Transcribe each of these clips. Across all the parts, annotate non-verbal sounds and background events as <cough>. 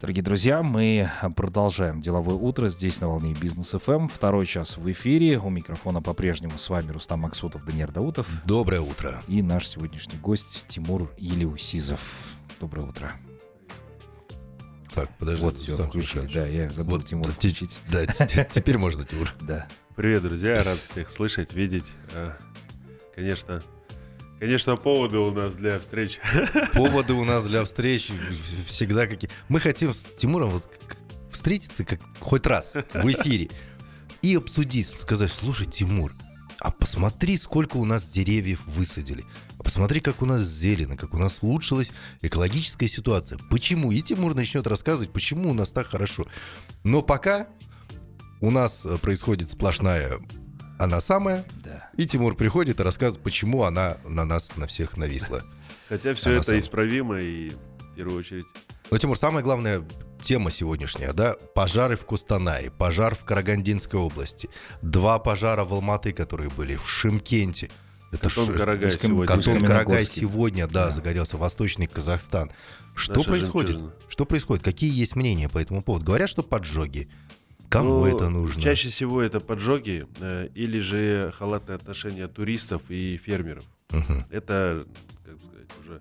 Дорогие друзья, мы продолжаем деловое утро здесь на волне бизнес ФМ. Второй час в эфире. У микрофона по-прежнему с вами Рустам Максутов, Даниил Даутов. Доброе утро. И наш сегодняшний гость Тимур Елеусизов. Доброе утро. Так, подожди. Вот все, включили. Да, я забыл вот, Тимур включить. Да, <laughs> теперь можно, Тимур. Да. Привет, друзья, рад <laughs> всех слышать, видеть. А, конечно, Конечно, поводы у нас для встреч. <laughs> Поводы у нас для встреч всегда какие. Мы хотим с Тимуром вот встретиться как хоть раз в эфире и обсудить, сказать, слушай, Тимур, а посмотри, сколько у нас деревьев высадили. А посмотри, как у нас зелено, как у нас улучшилась экологическая ситуация. Почему? И Тимур начнет рассказывать, почему у нас так хорошо. Но пока у нас происходит сплошная она самая. Да. И Тимур приходит и рассказывает, почему она на нас, на всех нависла. <laughs> Хотя все она это самая. исправимо и в первую очередь. Но, Тимур, самая главная тема сегодняшняя, да, пожары в Кустанае, пожар в Карагандинской области, два пожара в Алматы, которые были, в Шимкенте. Это Катон ш... Карагай сегодня. Катон Карагай сегодня, да, да, загорелся, Восточный Казахстан. Что Наша происходит? Жемчужина. Что происходит? Какие есть мнения по этому поводу? Говорят, что поджоги. Кому ну, это нужно? Чаще всего это поджоги э, или же халатное отношение туристов и фермеров. Угу. Это, как сказать, уже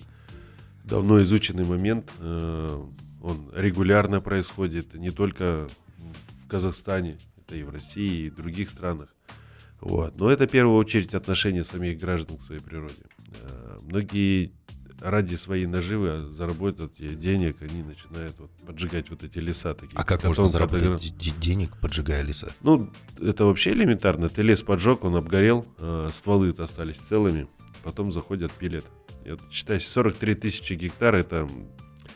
давно изученный момент. Э, он регулярно происходит не только в Казахстане, это и в России, и в других странах. Вот. Но это в первую очередь отношение самих граждан к своей природе. Э, многие ради своей наживы заработать денег, они начинают вот поджигать вот эти леса. Такие, а как можно заработать денег, поджигая леса? Ну, это вообще элементарно. Ты лес поджег, он обгорел, э, стволы остались целыми, потом заходят, пилят. И вот, считай, 43 тысячи гектар, это,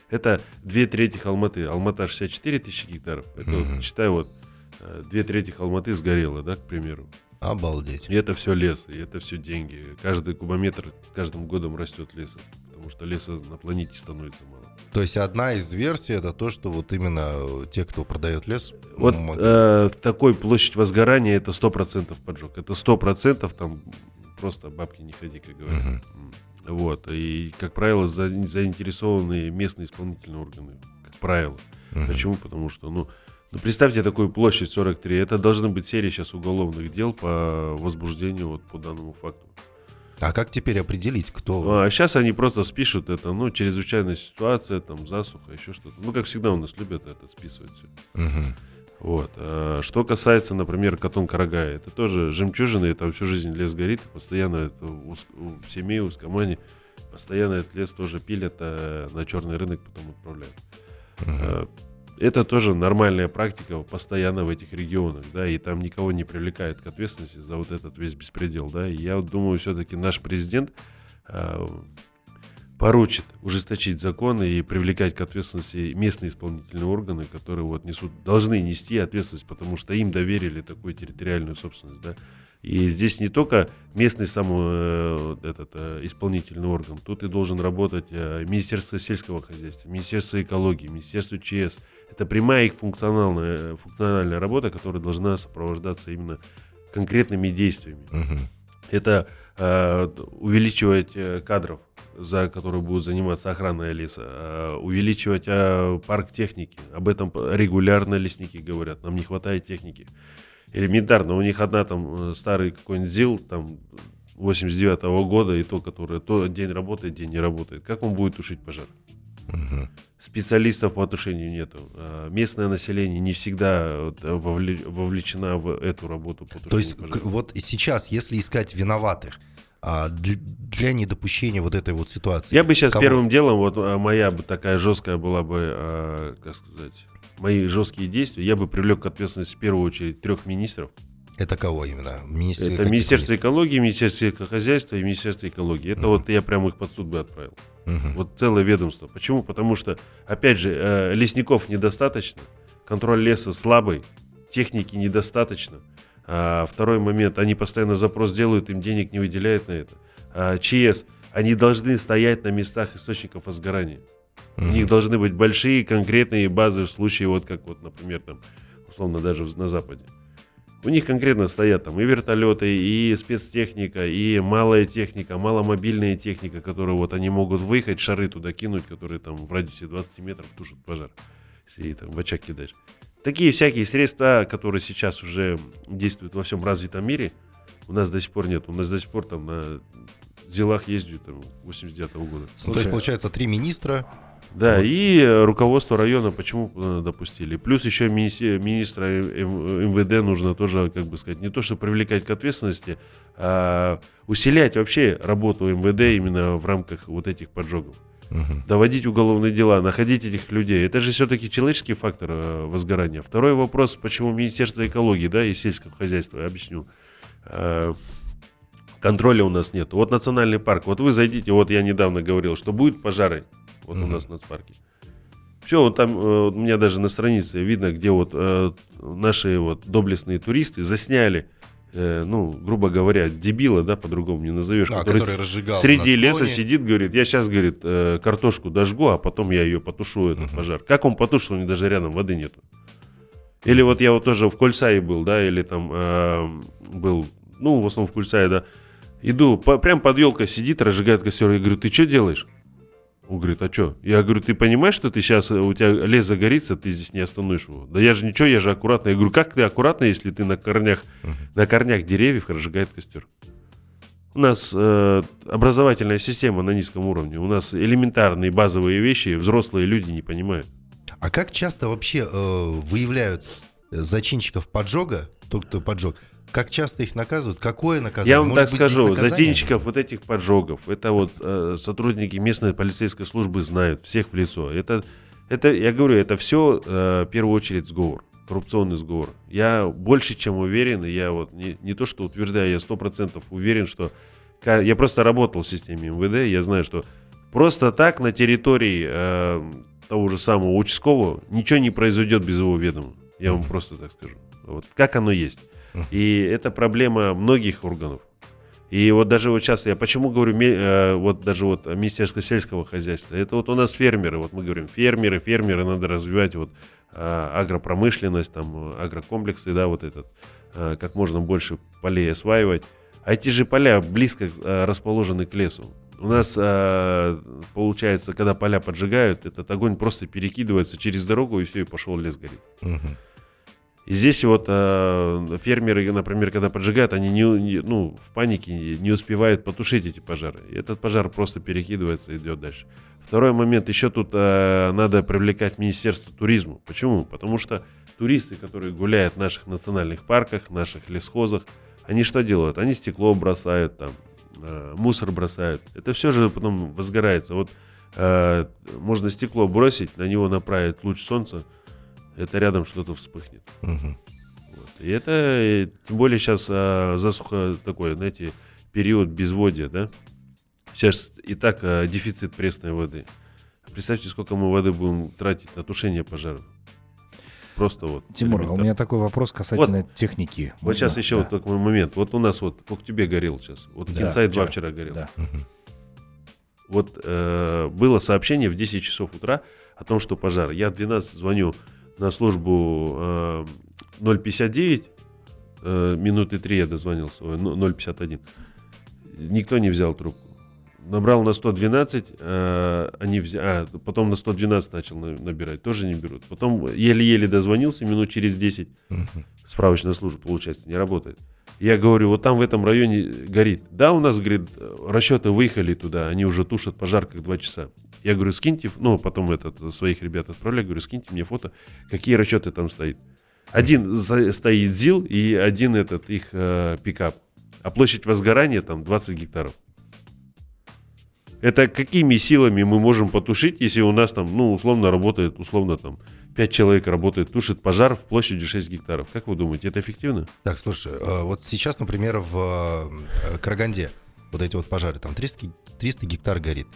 это две трети Алматы. Алмата 64 тысячи гектаров. Это, mm-hmm. вот, считай, вот э, две трети Алматы сгорело, да, к примеру. Обалдеть. И это все лес, и это все деньги. Каждый кубометр с каждым годом растет лес потому что леса на планете становится мало. То есть одна из версий это то, что вот именно те, кто продает лес... Вот э, такой площадь возгорания это сто процентов поджог. Это сто процентов там просто бабки не ходи, как говорят. Угу. Вот. И, как правило, за, заинтересованы местные исполнительные органы. Как правило. Угу. Почему? Потому что, ну, ну, представьте такую площадь 43. Это должны быть серии сейчас уголовных дел по возбуждению вот по данному факту. А как теперь определить, кто... А сейчас они просто спишут это, ну, чрезвычайная ситуация, там, засуха, еще что-то. Ну, как всегда у нас любят это списывать все. Угу. Вот. А что касается, например, Катон Карагая, это тоже жемчужины, это всю жизнь лес горит, постоянно это у, у семей, у скомани, постоянно этот лес тоже пилят, а на черный рынок потом отправляют. Угу это тоже нормальная практика постоянно в этих регионах, да, и там никого не привлекает к ответственности за вот этот весь беспредел, да. И я вот думаю, все-таки наш президент э, поручит ужесточить законы и привлекать к ответственности местные исполнительные органы, которые вот несут, должны нести ответственность, потому что им доверили такую территориальную собственность, да. И здесь не только местный сам э, этот э, исполнительный орган, тут и должен работать э, Министерство сельского хозяйства, Министерство экологии, Министерство ЧС. Это прямая их функциональная, функциональная работа, которая должна сопровождаться именно конкретными действиями. Угу. Это э, увеличивать э, кадров, за которые будут заниматься охраной леса, э, увеличивать э, парк техники. Об этом регулярно лесники говорят. Нам не хватает техники элементарно. У них одна там э, старый какой-нибудь ЗИЛ, там 89 -го года, и то, который то день работает, день не работает. Как он будет тушить пожар? Угу. Специалистов по тушению нету. А местное население не всегда вовлечено в эту работу по То есть пожара. вот сейчас, если искать виноватых, а, для недопущения вот этой вот ситуации. Я бы сейчас Кого? первым делом, вот а, моя бы такая жесткая была бы, как сказать, мои жесткие действия, я бы привлек к ответственности в первую очередь трех министров. Это кого именно? Министр... Это Министерство экологии, Министерство хозяйства и Министерство экологии. Это угу. вот я прямо их под суд бы отправил. Угу. Вот целое ведомство. Почему? Потому что, опять же, э, лесников недостаточно, контроль леса слабый, техники недостаточно. А второй момент, они постоянно запрос делают, им денег не выделяют на это. А ЧС, они должны стоять на местах источников возгорания. У них должны быть большие конкретные базы в случае, вот как вот, например, там, условно, даже на Западе. У них конкретно стоят там и вертолеты, и спецтехника, и малая техника, маломобильная техника, которую вот они могут выехать, шары туда кинуть, которые там в радиусе 20 метров тушат пожар. и там в очаг кидаешь. Такие всякие средства, которые сейчас уже действуют во всем развитом мире, у нас до сих пор нет. У нас до сих пор там на делах ездят там 89 -го года. Слушай, ну, то есть, получается, три министра да, вот. и руководство района почему э, допустили. Плюс еще министра МВД нужно тоже, как бы сказать, не то, что привлекать к ответственности, а усилять вообще работу МВД именно в рамках вот этих поджогов. Угу. Доводить уголовные дела, находить этих людей. Это же все-таки человеческий фактор э, возгорания. Второй вопрос, почему Министерство экологии да, и сельского хозяйства, я объясню. Э, контроля у нас нет. Вот национальный парк, вот вы зайдите, вот я недавно говорил, что будет пожары вот mm-hmm. у нас в нацпарке. Все, вот там э, у меня даже на странице видно, где вот э, наши вот доблестные туристы засняли, э, ну, грубо говоря, дебила, да, по-другому не назовешь, а, который, который разжигал среди леса сидит, говорит, я сейчас, говорит, э, картошку дожгу, а потом я ее потушу, этот uh-huh. пожар. Как он потушит, у него даже рядом воды нету. Или вот я вот тоже в Кольцае был, да, или там э, был, ну, в основном в Кольцае, да, иду, по, прям под елкой сидит, разжигает костер, я говорю, ты что делаешь? Он говорит, а что? Я говорю, ты понимаешь, что ты сейчас, э, у тебя лес загорится, ты здесь не остановишь его? Да я же ничего, я же аккуратно. Я говорю, как ты аккуратно, если ты на корнях, на корнях деревьев разжигает костер? У нас э, образовательная система на низком уровне. У нас элементарные базовые вещи взрослые люди не понимают. А как часто вообще э, выявляют зачинщиков поджога, тот, кто поджег, как часто их наказывают? Какое наказание? Я вам Может так быть, скажу, затейничков вот этих поджогов, это вот э, сотрудники местной полицейской службы знают всех в лицо. Это, это я говорю, это все э, в первую очередь сговор, коррупционный сговор. Я больше чем уверен, и я вот не, не то что утверждаю, я сто процентов уверен, что я просто работал в системе МВД, я знаю, что просто так на территории э, того же самого участкового ничего не произойдет без его ведома. Я вам просто так скажу. Вот как оно есть. И это проблема многих органов. И вот даже вот сейчас, я почему говорю, э, вот даже вот Министерство сельского хозяйства, это вот у нас фермеры, вот мы говорим, фермеры, фермеры, надо развивать вот а, агропромышленность, там, агрокомплексы, да, вот этот, а, как можно больше полей осваивать. А эти же поля близко расположены к лесу. У нас получается, когда поля поджигают, этот огонь просто перекидывается через дорогу, и все, и пошел лес горит. Угу. И здесь вот э, фермеры, например, когда поджигают, они не, не, ну, в панике не успевают потушить эти пожары. И этот пожар просто перекидывается и идет дальше. Второй момент, еще тут э, надо привлекать Министерство туризма. Почему? Потому что туристы, которые гуляют в наших национальных парках, наших лесхозах, они что делают? Они стекло бросают, там, э, мусор бросают. Это все же потом возгорается. Вот э, можно стекло бросить, на него направить луч солнца, это рядом что-то вспыхнет. Угу. Вот. И это, тем более сейчас а, засуха такой, знаете, период безводия, да? Сейчас и так а, дефицит пресной воды. Представьте, сколько мы воды будем тратить на тушение пожаров. Просто вот. Тимур, а у меня такой вопрос касательно вот, техники. Вот сейчас еще да. вот такой момент. Вот у нас вот, как тебе горел сейчас. Вот да, Кинсайд 2 вчера горел. Да. Вот э, было сообщение в 10 часов утра о том, что пожар. Я в 12 звоню на службу э, 059, э, минуты 3 я дозвонился, 051. Никто не взял трубку. Набрал на 112, э, они взя... а, потом на 112 начал набирать, тоже не берут. Потом еле-еле дозвонился, минут через 10. Справочная служба, получается, не работает. Я говорю, вот там в этом районе горит. Да, у нас, говорит, расчеты выехали туда, они уже тушат пожар как два часа. Я говорю, скиньте, ну, потом этот, своих ребят отправляю, говорю, скиньте мне фото, какие расчеты там стоит. Один стоит ЗИЛ и один этот их э, пикап. А площадь возгорания там 20 гектаров. Это какими силами мы можем потушить, если у нас там, ну, условно работает, условно там 5 человек работает, тушит пожар в площади 6 гектаров. Как вы думаете, это эффективно? Так, слушай, э, вот сейчас, например, в э, Караганде вот эти вот пожары, там 300, 300 гектар горит.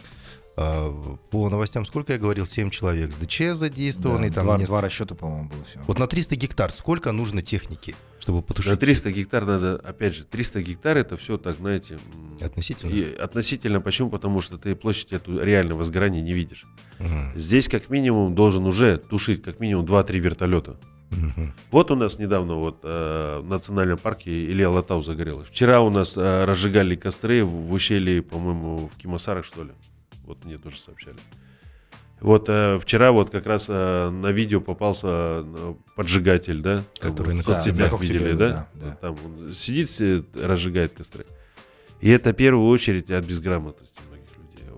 А, по новостям, сколько я говорил, 7 человек с ДЧ задействованы. Да, там два, несколько... два расчета, по-моему, было все. Вот на 300 гектар сколько нужно техники, чтобы потушить? На 300 гектар надо, опять же, 300 гектар это все так, знаете... Относительно? И, относительно, почему? Потому что ты площадь эту реально возгорания не видишь. Угу. Здесь как минимум должен уже тушить как минимум 2-3 вертолета. Угу. Вот у нас недавно вот э, в национальном парке Илья Латау загорелось. Вчера у нас э, разжигали костры в ущелье, по-моему, в Кимасарах, что ли. Вот мне тоже сообщали. Вот э, вчера вот как раз э, на видео попался э, поджигатель, да? Который вот, на соцсетях да, видели, да, да? да, да. Там он сидит, разжигает костры. И это в первую очередь от безграмотности.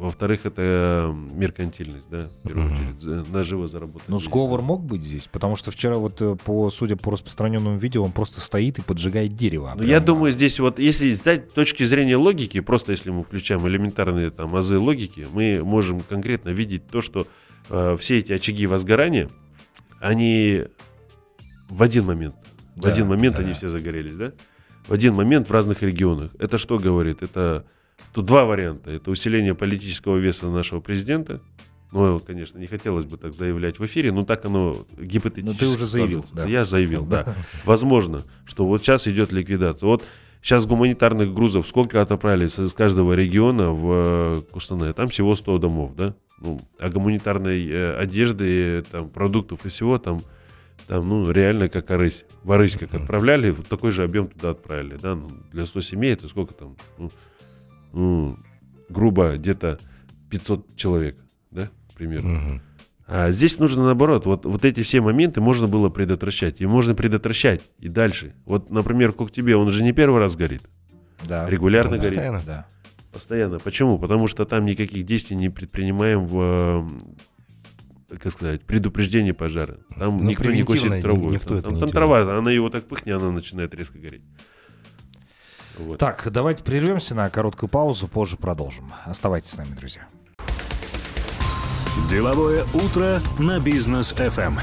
Во-вторых, это меркантильность, да, в первую очередь, наживо заработать. Ну, деньги. сговор мог быть здесь, потому что вчера вот, э, по, судя по распространенному видео, он просто стоит и поджигает дерево. Ну, я думаю, а, здесь вот, если с точки зрения логики, просто если мы включаем элементарные там азы логики, мы можем конкретно видеть то, что э, все эти очаги возгорания, они в один момент, в Да, один момент да. они все загорелись, да? В один момент в разных регионах. Это что говорит? Это тут два варианта. Это усиление политического веса нашего президента. Ну, конечно, не хотелось бы так заявлять в эфире, но так оно гипотетически. Ну, ты уже заявил, да. Я заявил, да. Возможно, что вот сейчас идет ликвидация. Вот сейчас гуманитарных грузов сколько отправили из каждого региона в э, Кустанай? Там всего 100 домов, да? Ну, а гуманитарной э, одежды, там, продуктов и всего там, там, ну, реально как орысь. В орысь как отправляли, вот такой же объем туда отправили, да? Ну, для 100 семей это сколько там? Ну, грубо, где-то 500 человек, да, примерно. Мгм. А здесь нужно наоборот, вот, вот эти все моменты можно было предотвращать. И можно предотвращать и дальше. Вот, например, тебе он же не первый раз горит. Да. Регулярно Ну, горит. постоянно. Да. Постоянно. Почему? Потому что там никаких действий не предпринимаем в, э, как сказать, предупреждении пожара. Там Ну, никто не косит траву. никто там это там- там трава, она его так пыхнет, она начинает резко гореть. Вот. Так, давайте прервемся на короткую паузу, позже продолжим. Оставайтесь с нами, друзья. Деловое утро на бизнес FM.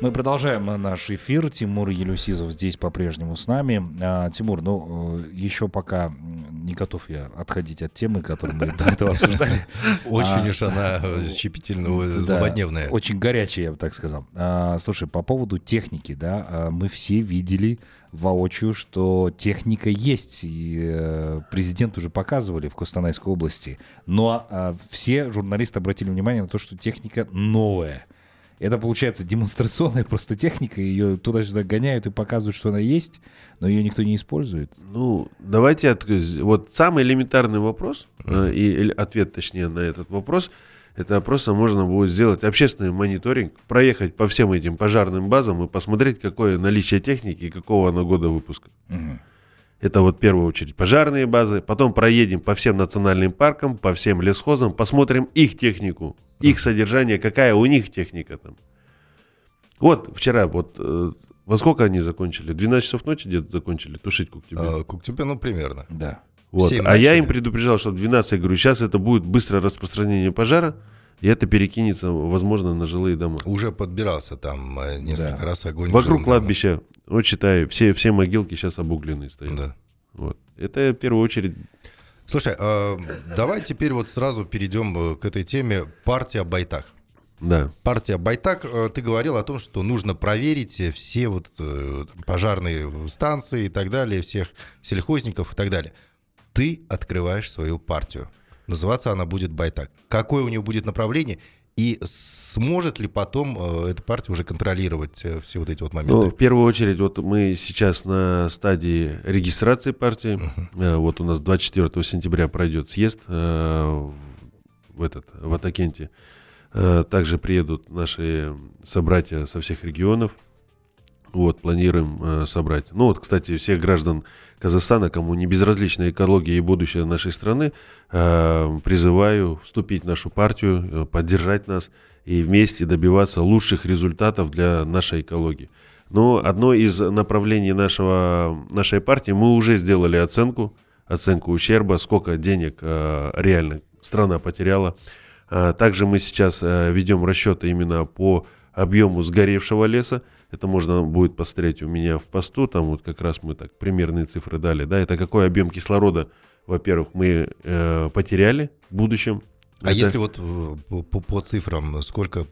Мы продолжаем наш эфир. Тимур Елюсизов здесь по-прежнему с нами. А, Тимур, ну, э, еще пока не готов я отходить от темы, которую мы до этого обсуждали. <laughs> Очень А, уж она щепетильно, ой, Да, злободневная. Очень горячая, я бы так сказал. А, слушай, по поводу техники, да, а, мы все видели воочию, что техника есть, и э, президент уже показывали в Костанайской области. Но а, все журналисты обратили внимание на то, что техника новая. Это получается демонстрационная просто техника, ее туда-сюда гоняют и показывают, что она есть, но ее никто не использует. Ну, давайте от... вот самый элементарный вопрос э, и ответ, точнее, на этот вопрос, это просто можно будет сделать общественный мониторинг, проехать по всем этим пожарным базам и посмотреть, какое наличие техники и какого она года выпуска. Мгм. Это вот в первую очередь пожарные базы. Потом проедем по всем национальным паркам, по всем лесхозам, посмотрим их технику, их содержание, какая у них техника там. Вот вчера, вот э, во сколько они закончили? 12 часов ночи где-то закончили тушить Куктюбе. А, Коктебель, ну, примерно. Да. Вот. А я начали. им предупреждал, что в 12, я говорю, сейчас это будет быстрое распространение пожара, и это перекинется, возможно, на жилые дома. Уже подбирался там э, несколько Да. раз огонь. Вокруг жилым домам. кладбища, вот считай, все, все могилки сейчас обугленные стоят. Да. Вот. Это в первую очередь Слушай, а, давай теперь вот сразу перейдем э, к этой теме партия Байтак. Да. Партия Байтак, э, ты говорил о том, что нужно проверить э, все вот э, пожарные станции и так далее, всех сельхозников и так далее. Ты открываешь свою партию. Называться она будет Байтак. Какое у нее будет направление? И сможет ли потом э, эта партия уже контролировать э, все вот эти вот Ну, моменты? в первую очередь, вот мы сейчас на стадии регистрации партии. Э, Вот у нас 24 сентября пройдет съезд в этот в Атакенте. Также приедут наши собратья со всех регионов. Вот, планируем э, собрать. Ну вот, кстати, всех граждан Казахстана, кому не безразлична экология и будущее нашей страны, э, призываю вступить в нашу партию, э, поддержать нас и вместе добиваться лучших результатов для нашей экологии. Но одно из направлений нашего, нашей партии, мы уже сделали оценку, оценку ущерба, сколько денег э, реально страна потеряла. А, Также мы сейчас э, ведем расчеты именно по объему сгоревшего леса. Это можно будет посмотреть у меня в посту, там вот как раз мы так примерные цифры дали. Да, это какой объем кислорода, во-первых, мы э, потеряли в будущем. А Это- если вот э, по, по- цифрам, сколько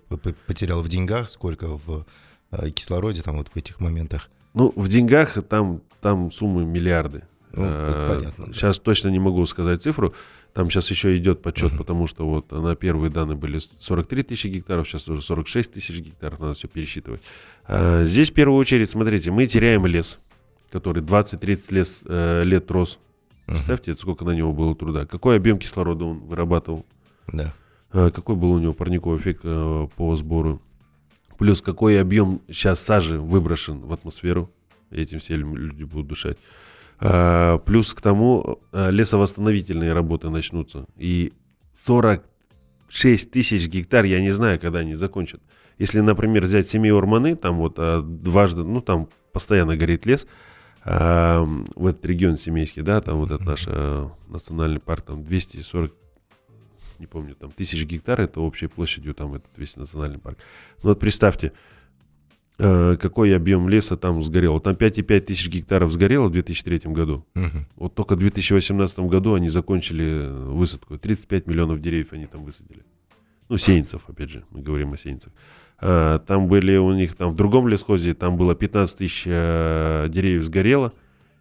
потерял в деньгах, сколько в э, кислороде, там вот в этих моментах? Ну, в деньгах там, там суммы миллиарды. Ну, Э, понятно, да. Сейчас точно не могу сказать цифру. Там сейчас еще идет подсчет, потому что вот на первые данные были 43 тысячи гектаров, сейчас уже 46 тысяч гектаров, надо все пересчитывать. А, Здесь в первую очередь, смотрите, мы теряем лес, который 20-30 лес, э, лет рос. Представьте, это сколько на него было труда. Какой объем кислорода он вырабатывал? Да. э, какой был у него парниковый эффект э, по сбору, плюс какой объем сейчас сажи выброшен в атмосферу, этим все люди будут дышать. А, плюс к тому э, лесовосстановительные работы начнутся. И 46 тысяч гектар, я не знаю, когда они закончат. Если, например, взять семью Орманы, там вот а, дважды, ну там постоянно горит лес, в этот регион семейский, да, там вот этот наш национальный парк, там 240, не помню, там тысяч гектар, это общей площадью там этот весь национальный парк. Ну вот представьте, какой объем леса там сгорел. Там 5,5 тысяч гектаров сгорело в 2003 году. Мгм. Вот только в 2018 году они закончили высадку. 35 миллионов деревьев они там высадили. Ну, сеянцев, опять же, мы говорим о сеянцах. А, там были у них, там в другом лесхозе, там было 15 тысяч э, деревьев сгорело.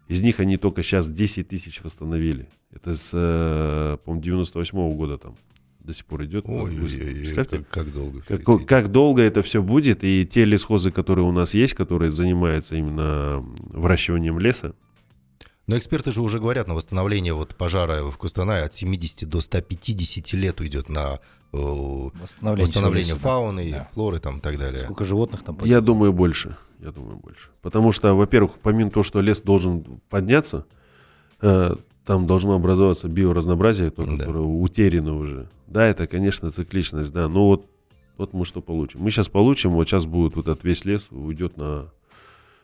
Из них они только сейчас 10 тысяч восстановили. Это с, э, по-моему, 98 года там до сих пор идет. Ой, ой, ой, Представьте, как, как долго. как, это как долго это все будет, и те лесхозы, которые у нас есть, которые занимаются именно выращиванием леса, Но эксперты же уже говорят, на восстановление вот пожара в Кустанае от 70 до 150 лет уйдет на э, Восстановление, восстановление леса, фауны, Да. флоры там и так далее. Сколько животных там Я погибло? думаю, больше. Я думаю, больше. Потому что, во-первых, помимо того, что лес должен подняться, э, там должно образоваться биоразнообразие, то, Да. которое утеряно уже. Да, это, конечно, цикличность, да. Но вот, вот мы что получим? Мы сейчас получим, вот сейчас будет вот этот весь лес уйдет на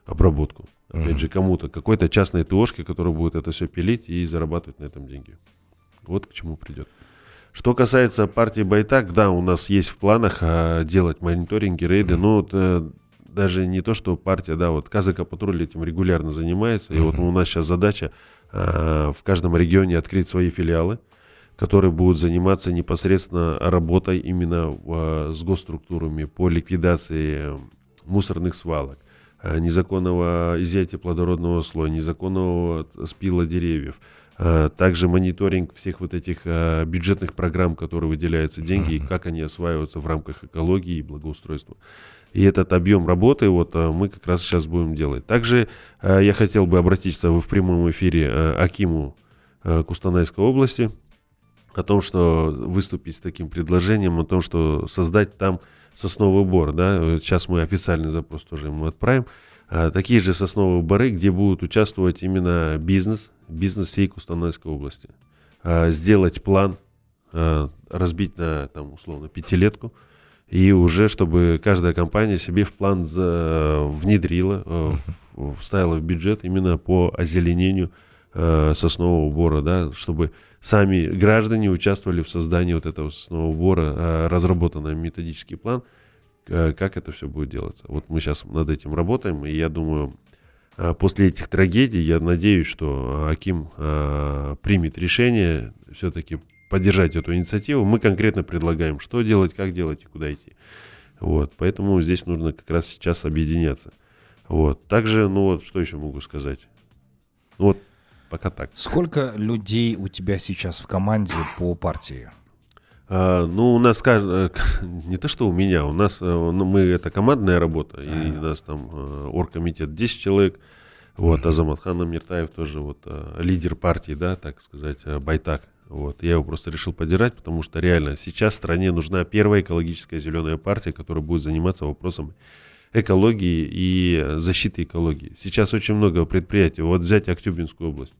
обработку. Опять Мгм. же, кому-то, какой-то частной ТОшке, которая будет это все пилить и зарабатывать на этом деньги. Вот к чему придет. Что касается партии Байтак, да, у нас есть в планах а, делать мониторинги, рейды, но вот, э, даже не то, что партия, да, вот КЗК Патруль этим регулярно занимается, и вот у нас сейчас задача а, в каждом регионе открыть свои филиалы, которые будут заниматься непосредственно работой именно а, с госструктурами по ликвидации э, мусорных свалок, незаконного изъятия плодородного слоя, незаконного спила деревьев, также мониторинг всех вот этих бюджетных программ, которые выделяются деньги, и как они осваиваются в рамках экологии и благоустройства. И этот объем работы вот а, мы как раз сейчас будем делать. Также а, я хотел бы обратиться в прямом эфире а, Акиму Кустанайской области о том, что выступить с таким предложением, о том, что создать там сосновый бор, да, сейчас мы официальный запрос тоже ему отправим, такие же сосновые боры, где будут участвовать именно бизнес, бизнес всей Кустанайской области. Сделать план, разбить на, там, условно, пятилетку, и уже, чтобы каждая компания себе в план за- внедрила, э, вставила в бюджет именно по озеленению э, соснового бора, да, чтобы сами граждане участвовали в создании вот этого соснового бора, э, разработанный методический план, э, как это все будет делаться. Вот мы сейчас над этим работаем, и я думаю, э, после этих трагедий, я надеюсь, что Аким э, примет решение все-таки поддержать эту инициативу. Мы конкретно предлагаем, что делать, как делать и куда идти. Вот, поэтому здесь нужно как раз сейчас объединяться. Вот. Также, ну вот, что еще могу сказать? Ну вот, пока так. Сколько людей у тебя сейчас в команде по партии? А, ну, у нас каждый, <laughs> не то что у меня, у нас, э, ну, мы, это командная работа, и у нас там э, оргкомитет 10 человек, вот, Азаматхан Амиртаев тоже вот э, лидер партии, да, так сказать, э, Байтак, вот, я его просто решил поддержать, потому что реально сейчас стране нужна первая экологическая зеленая партия, которая будет заниматься вопросом экологии и защиты экологии. Сейчас очень много предприятий, вот взять Актюбинскую область,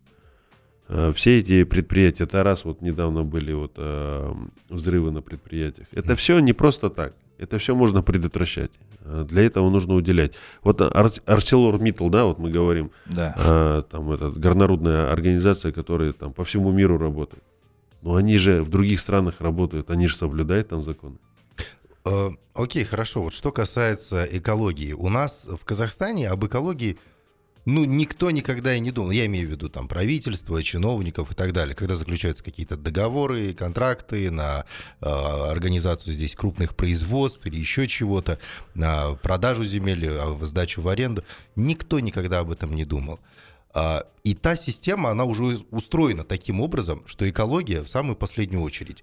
Э, Все эти предприятия, Тарас, вот недавно были вот э, взрывы на предприятиях. Это все не просто так. Это все можно предотвращать. Э, Для этого нужно уделять. Вот Арселор Миттл, да, вот мы говорим, Да. э, там это горнорудная организация, которая там по всему миру работает. Но они же в других странах работают, они же соблюдают там законы. Э, Окей, хорошо. Вот что касается экологии. У нас в Казахстане об экологии ну, никто никогда и не думал. Я имею в виду там правительство, чиновников и так далее. Когда заключаются какие-то договоры, контракты на э, организацию здесь крупных производств или еще чего-то, на продажу земель, а, сдачу в аренду, никто никогда об этом не думал. А, И та система, она уже устроена таким образом, что экология в самую последнюю очередь.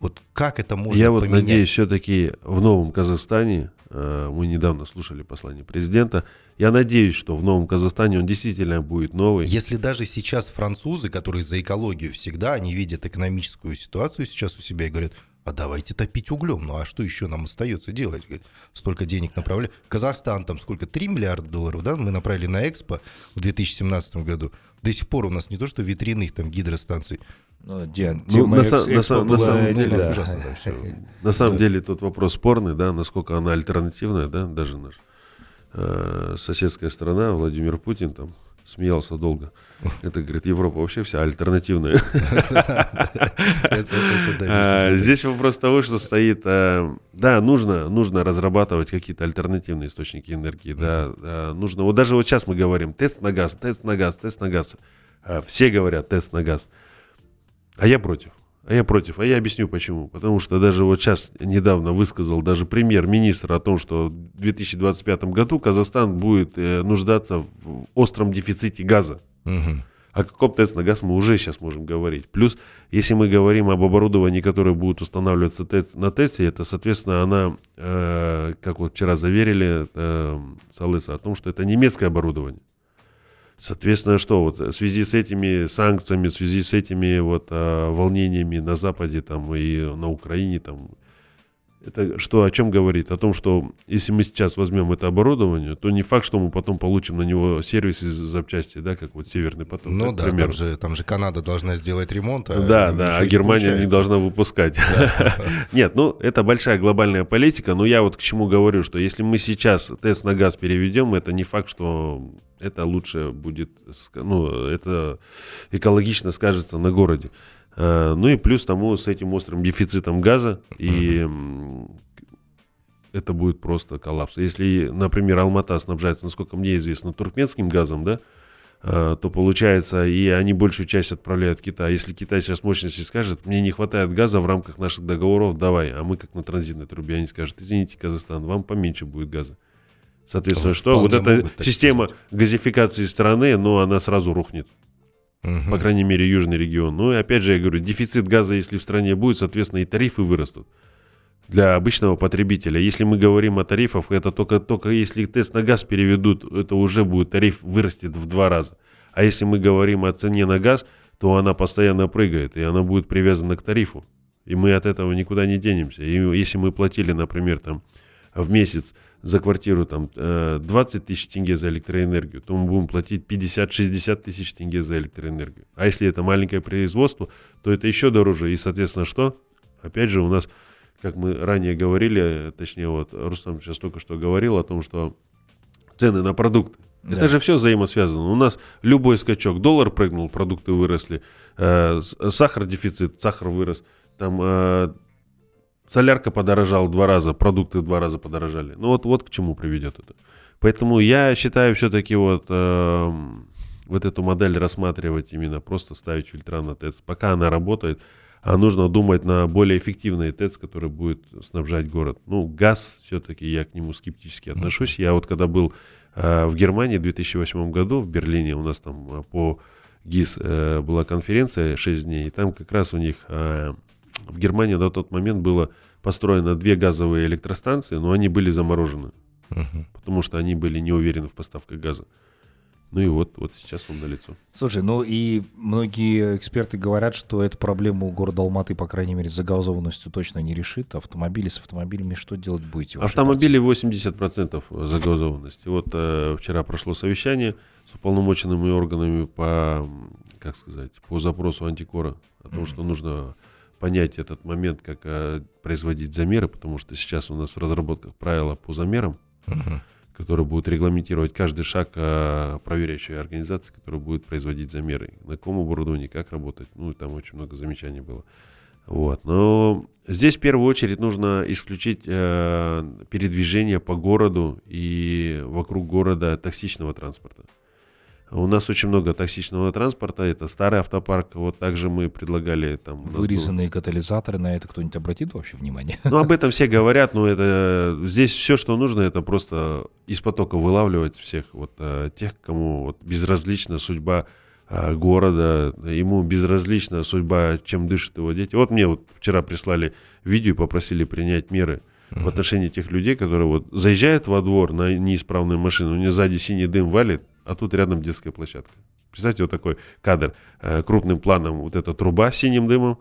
Вот как это можно Я вот поменять? надеюсь, все-таки в новом Казахстане, э, мы недавно слушали послание президента, я надеюсь, что в новом Казахстане он действительно будет новый. Если даже сейчас французы, которые за экологию всегда, они видят экономическую ситуацию сейчас у себя и говорят, а давайте топить углем. Ну а что еще нам остается делать? Говорит, столько денег направляли. Казахстан там сколько? 3 миллиарда долларов, да, мы направили на Экспо в 2017 году. До сих пор у нас не то, что витринных там гидростанций. Ну, Ну, тема на экс- са- на экспо са- на была самом деле, да. ужасно, да, всё. На самом Да. деле тут вопрос спорный, да, насколько она альтернативная, да, даже наш э, соседская страна, Владимир Путин там смеялся долго. Это, говорит, Европа вообще вся альтернативная. <laughs> А. Здесь вопрос того, что стоит, э, да, нужно, нужно разрабатывать какие-то альтернативные источники энергии, да, э, нужно, вот даже вот сейчас мы говорим, тест на газ, тест на газ, тест на газ, А, все говорят тест на газ, а я против. А я против. А я объясню почему. Потому что даже вот сейчас недавно высказал даже премьер-министр о том, что в 2025 году Казахстан будет э, нуждаться в остром дефиците газа. Мгм. О каком тест на газ мы уже сейчас можем говорить. Плюс, если мы говорим об оборудовании, которое будет устанавливаться ТЭЦ- на ТЭЦе, это, соответственно, она, э, как вот вчера заверили э, Салыса, о том, что это немецкое оборудование. Соответственно, что вот в связи с этими санкциями, в связи с этими вот э, волнениями на Западе там и на Украине там, это что о чем говорит? О том, что если мы сейчас возьмем это оборудование, то не факт, что мы потом получим на него сервис из запчасти, да, как вот Северный поток. Ну да, примеру. там же, там же Канада должна сделать ремонт. а Да, да, а не Германия не получается. должна выпускать. <laughs> Нет, ну это большая глобальная политика, но я вот к чему говорю, что если мы сейчас тест на газ переведем, это не факт, что это лучше будет, ну это экологично скажется на городе. Э, Ну и плюс тому с этим острым дефицитом газа и это будет просто коллапс. Если, например, Алмата снабжается, насколько мне известно, туркменским газом, да, а, то получается, и они большую часть отправляют в Китай. Если Китай сейчас мощности скажет, мне не хватает газа в рамках наших договоров, давай, а мы как на транзитной трубе, они скажут, извините, Казахстан, вам поменьше будет газа. Соответственно, что вот эта система сказать. газификации страны, ну, она сразу рухнет. Мгм. По крайней мере, южный регион. Ну и опять же, я говорю, дефицит газа, если в стране будет, соответственно, и тарифы вырастут для обычного потребителя. Если мы говорим о тарифах, это только, только если тест на газ переведут, это уже будет тариф вырастет в два раза. А если мы говорим о цене на газ, то она постоянно прыгает, и она будет привязана к тарифу. И мы от этого никуда не денемся. И если мы платили, например, там в месяц за квартиру там э, 20 тысяч тенге за электроэнергию, то мы будем платить 50-60 тысяч тенге за электроэнергию. А если это маленькое производство, то это еще дороже. И, соответственно, что? Опять же, у нас, как мы ранее говорили, точнее, вот Рустам сейчас только что говорил о том, что цены на продукты. Да. Это же все взаимосвязано. У нас любой скачок, доллар прыгнул, продукты выросли, э, сахар дефицит, сахар вырос, там э, солярка подорожала два раза, продукты в два раза подорожали. Ну вот, вот к чему приведет это. Поэтому я считаю все-таки вот, эм, вот эту модель рассматривать именно просто ставить фильтра на ТЭЦ. Пока она работает, а нужно думать на более эффективный ТЭЦ, который будет снабжать город. Ну, газ все-таки я к нему скептически отношусь. Я вот когда был э, в Германии в 2008 году, в Берлине, у нас там э, по ГИС э, была конференция 6 дней, и там как раз у них э, в Германии на тот момент было построено две газовые электростанции, но они были заморожены, Мгм. потому что они были не уверены в поставках газа. Ну и вот, вот сейчас он налицо. Слушай, ну и многие эксперты говорят, что эту проблему города Алматы, по крайней мере, с загазованностью точно не решит. Автомобили с автомобилями что делать будете? Автомобили 80% загазованности. Вот э, вчера прошло совещание с уполномоченными органами по, как сказать, по запросу антикора о том, Мгм. что нужно понять этот момент, как э, производить замеры, потому что сейчас у нас в разработках правила по замерам, Мгм. которые будут регламентировать каждый шаг э, проверяющей организации, которая будет производить замеры. На каком оборудовании, как работать. Ну, и там очень много замечаний было. Вот. Но здесь в первую очередь нужно исключить э, передвижение по городу и вокруг города токсичного транспорта. У нас очень много токсичного транспорта, это старый автопарк. Вот также мы предлагали там... Вырезанные катализаторы, на это кто-нибудь обратит вообще внимание? ну, об этом все говорят, но это здесь все, что нужно, это просто из потока вылавливать всех вот э, тех, кому вот безразлична судьба э, города, ему безразлична судьба, чем дышат его дети. Вот мне вот вчера прислали видео и попросили принять меры в отношении тех людей, которые вот заезжают во двор на неисправную машину, у них сзади синий дым валит, а тут рядом детская площадка. Представьте, вот такой кадр. Э, крупным планом вот эта труба с синим дымом,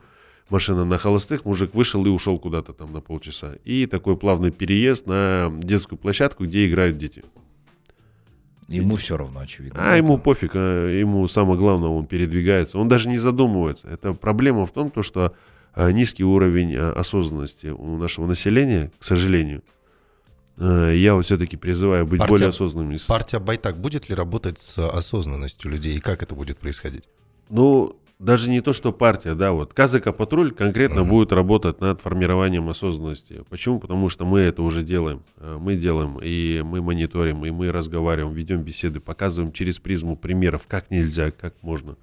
машина на холостых, мужик вышел и ушел куда-то там на полчаса. И такой плавный переезд на детскую площадку, где играют дети. Ему все равно, очевидно. А ему пофиг, а ему самое главное, он передвигается. Он даже не задумывается. Это проблема в том, то, что а, низкий уровень а, осознанности у нашего населения, к сожалению. А, Я вот все-таки призываю быть Партия- более осознанными. Партия Байтак будет ли работать с осознанностью людей? И как это будет происходить? Ну, даже не то, что партия, да, вот КЗК Патруль конкретно Мгм. будет работать над формированием осознанности. Почему? Потому что мы это уже делаем. Э, Мы делаем, и мы мониторим, и мы разговариваем, ведем беседы, показываем через призму примеров, как нельзя, как можно,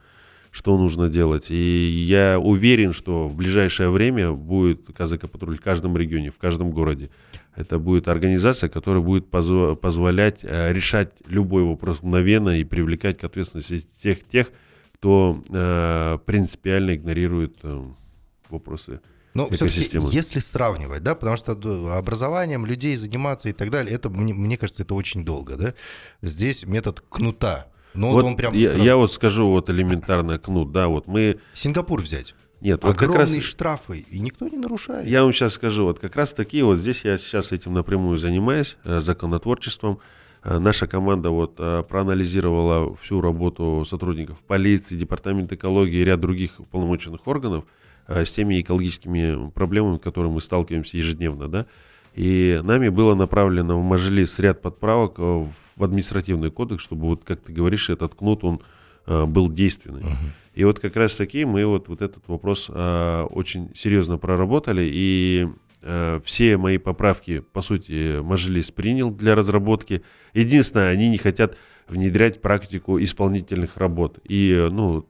что нужно делать. И я уверен, что в ближайшее время будет КЗК Патруль в каждом регионе, в каждом городе. Это будет организация, которая будет позво- позволять э, решать любой вопрос мгновенно и привлекать к ответственности тех, тех, кто э, принципиально игнорирует э, вопросы. Но все-таки, если сравнивать, да, потому что образованием людей заниматься и так далее, это, мне, мне кажется, это очень долго, да? Здесь метод кнута. Ну, вот вот он прям... я, сразу- я вот скажу вот элементарно кнут, да, вот мы... Сингапур взять. Нет, вот как Огромные раз... штрафы, и никто не нарушает. Я вам сейчас скажу, вот как раз такие, вот здесь я сейчас этим напрямую занимаюсь, э, законотворчеством. Э, Наша команда вот э, проанализировала всю работу сотрудников полиции, департамента экологии и ряд других уполномоченных органов с теми экологическими проблемами, с которыми мы сталкиваемся ежедневно, да. И нами было направлено в Мажилис ряд подправок э, в административный кодекс, чтобы вот, как ты говоришь, этот кнут, он э, был действенный. Мгм. И вот как раз таки мы вот, вот этот вопрос а, очень серьезно проработали, и а, все мои поправки, по сути, Мажилис принял для разработки. Единственное, они не хотят внедрять практику исполнительных работ. И, ну,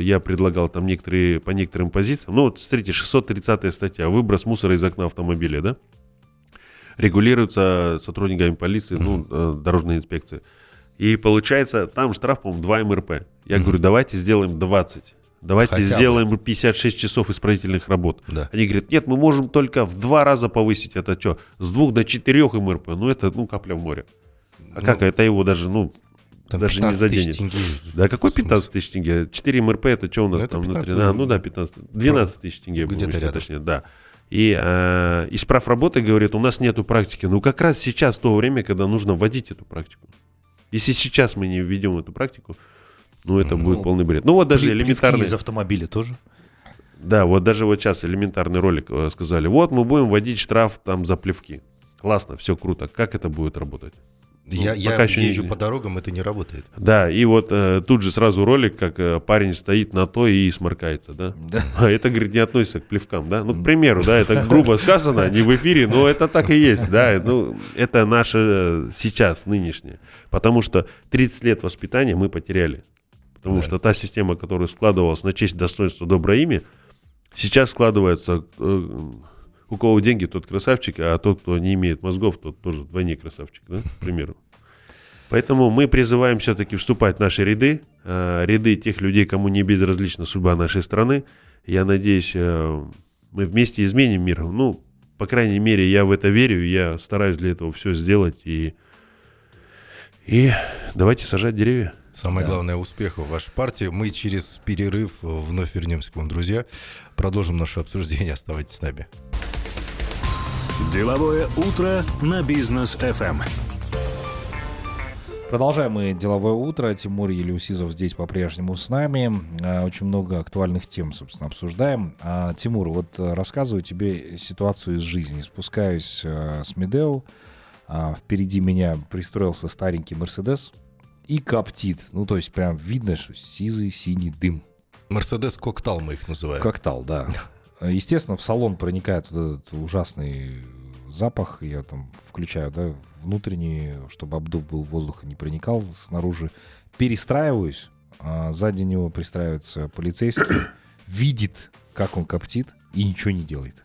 я предлагал там некоторые, по некоторым позициям, ну, вот смотрите, 630 статья, выброс мусора из окна автомобиля, да? Регулируется сотрудниками полиции, ну, э, дорожной инспекции. И получается, там штраф, по-моему, 2 МРП. Я Мгм. говорю, давайте сделаем 20. Давайте Хотя бы. сделаем 56 часов исправительных работ. Да. Они говорят, нет, мы можем только в два раза повысить. Это что, с двух до четырех МРП? Ну, это, ну, капля в море. А Ну, как, это его даже, ну, там даже не 15 тысяч заденет. тенге. да какой В смысле? 15 тысяч тенге? 4 МРП, это что у нас Ну, там 15, внутри? А, ну да, 15. 12 тысяч тенге, Где-то рядом. точнее, да. И э, исправ работы говорит, у нас нету практики. Ну, как раз сейчас то время, когда нужно вводить эту практику. Если сейчас мы не введем эту практику, ну, это Ну, будет полный бред. Ну, вот даже элементарный... из автомобиля тоже. Да, вот даже вот сейчас элементарный ролик э, сказали, вот мы будем вводить штраф там за плевки. Классно, все круто. Как это будет работать? Я, Ну, я пока еще не- езжу по дорогам, это не работает. Да, и вот э, тут же сразу ролик, как э, парень стоит на то и сморкается, да? Да. <laughs> А это, говорит, не относится к плевкам, да? Ну, к примеру, да, это <laughs> грубо сказано, не в эфире, но это так и есть, да? Ну, это наше э, сейчас, нынешнее. Потому что 30 лет воспитания мы потеряли. Потому Да. что та система, которая складывалась на честь, достоинство, доброе имя, сейчас складывается... э, у кого деньги, тот красавчик, а тот, кто не имеет мозгов, тот тоже вдвойне красавчик, да, к примеру. Поэтому мы призываем все-таки вступать в наши ряды, э, ряды тех людей, кому не безразлична судьба нашей страны. Я надеюсь, э, мы вместе изменим мир. Ну, по крайней мере, я в это верю, я стараюсь для этого все сделать. И, и давайте сажать деревья. Самое Да. главное, успехов в вашей партии. Мы через перерыв э, вновь вернемся к вам, друзья. Продолжим наше обсуждение. Оставайтесь с нами. Деловое утро на бизнес FM. Продолжаем мы деловое утро. Тимур Елеусизов здесь по-прежнему с нами. А, Очень много актуальных тем, собственно, обсуждаем. А, Тимур, вот э, рассказываю тебе ситуацию из жизни. Спускаюсь э, с Медео. а, Впереди меня пристроился старенький Мерседес и коптит. Ну, то есть прям видно, что сизый синий дым. Мерседес Коктал мы их называем. Коктал, да. <laughs> Естественно, в салон проникает вот этот ужасный запах. Я там включаю, да, внутренний, чтобы обдув был воздуха, не проникал снаружи. Перестраиваюсь. а сзади него пристраивается полицейский. <coughs> Видит, как он коптит, и ничего не делает.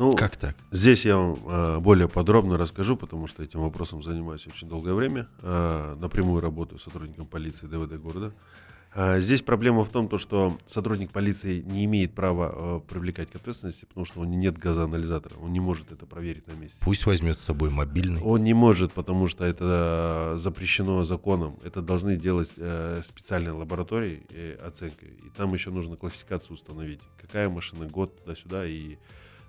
Ну, Как так? Здесь я вам э, более подробно расскажу, потому что этим вопросом занимаюсь очень долгое время. Э, напрямую работаю с сотрудником полиции ДВД города. А, здесь проблема в том, то, что сотрудник полиции не имеет права э, привлекать к ответственности, потому что у него нет газоанализатора, он не может это проверить на месте. Пусть возьмет с собой мобильный. Он не может, потому что это запрещено законом. Это должны делать э, специальные лаборатории и оценка. И там еще нужно классификацию установить. Какая машина, год туда-сюда и э,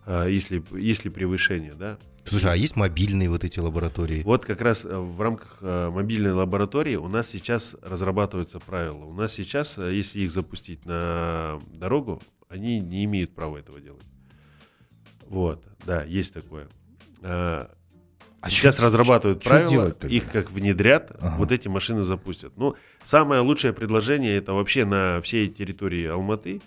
если, если превышение, да. Слушай, а есть мобильные вот эти лаборатории? Вот как раз э, в рамках э, мобильной лаборатории у нас сейчас разрабатываются правила. У нас сейчас, э, если их запустить на дорогу, они не имеют права этого делать. Вот, да, есть такое. А сейчас чё- разрабатывают чё правила, тогда? их как внедрят, Ага. вот эти машины запустят. Ну, самое лучшее предложение это вообще на всей территории Алматы,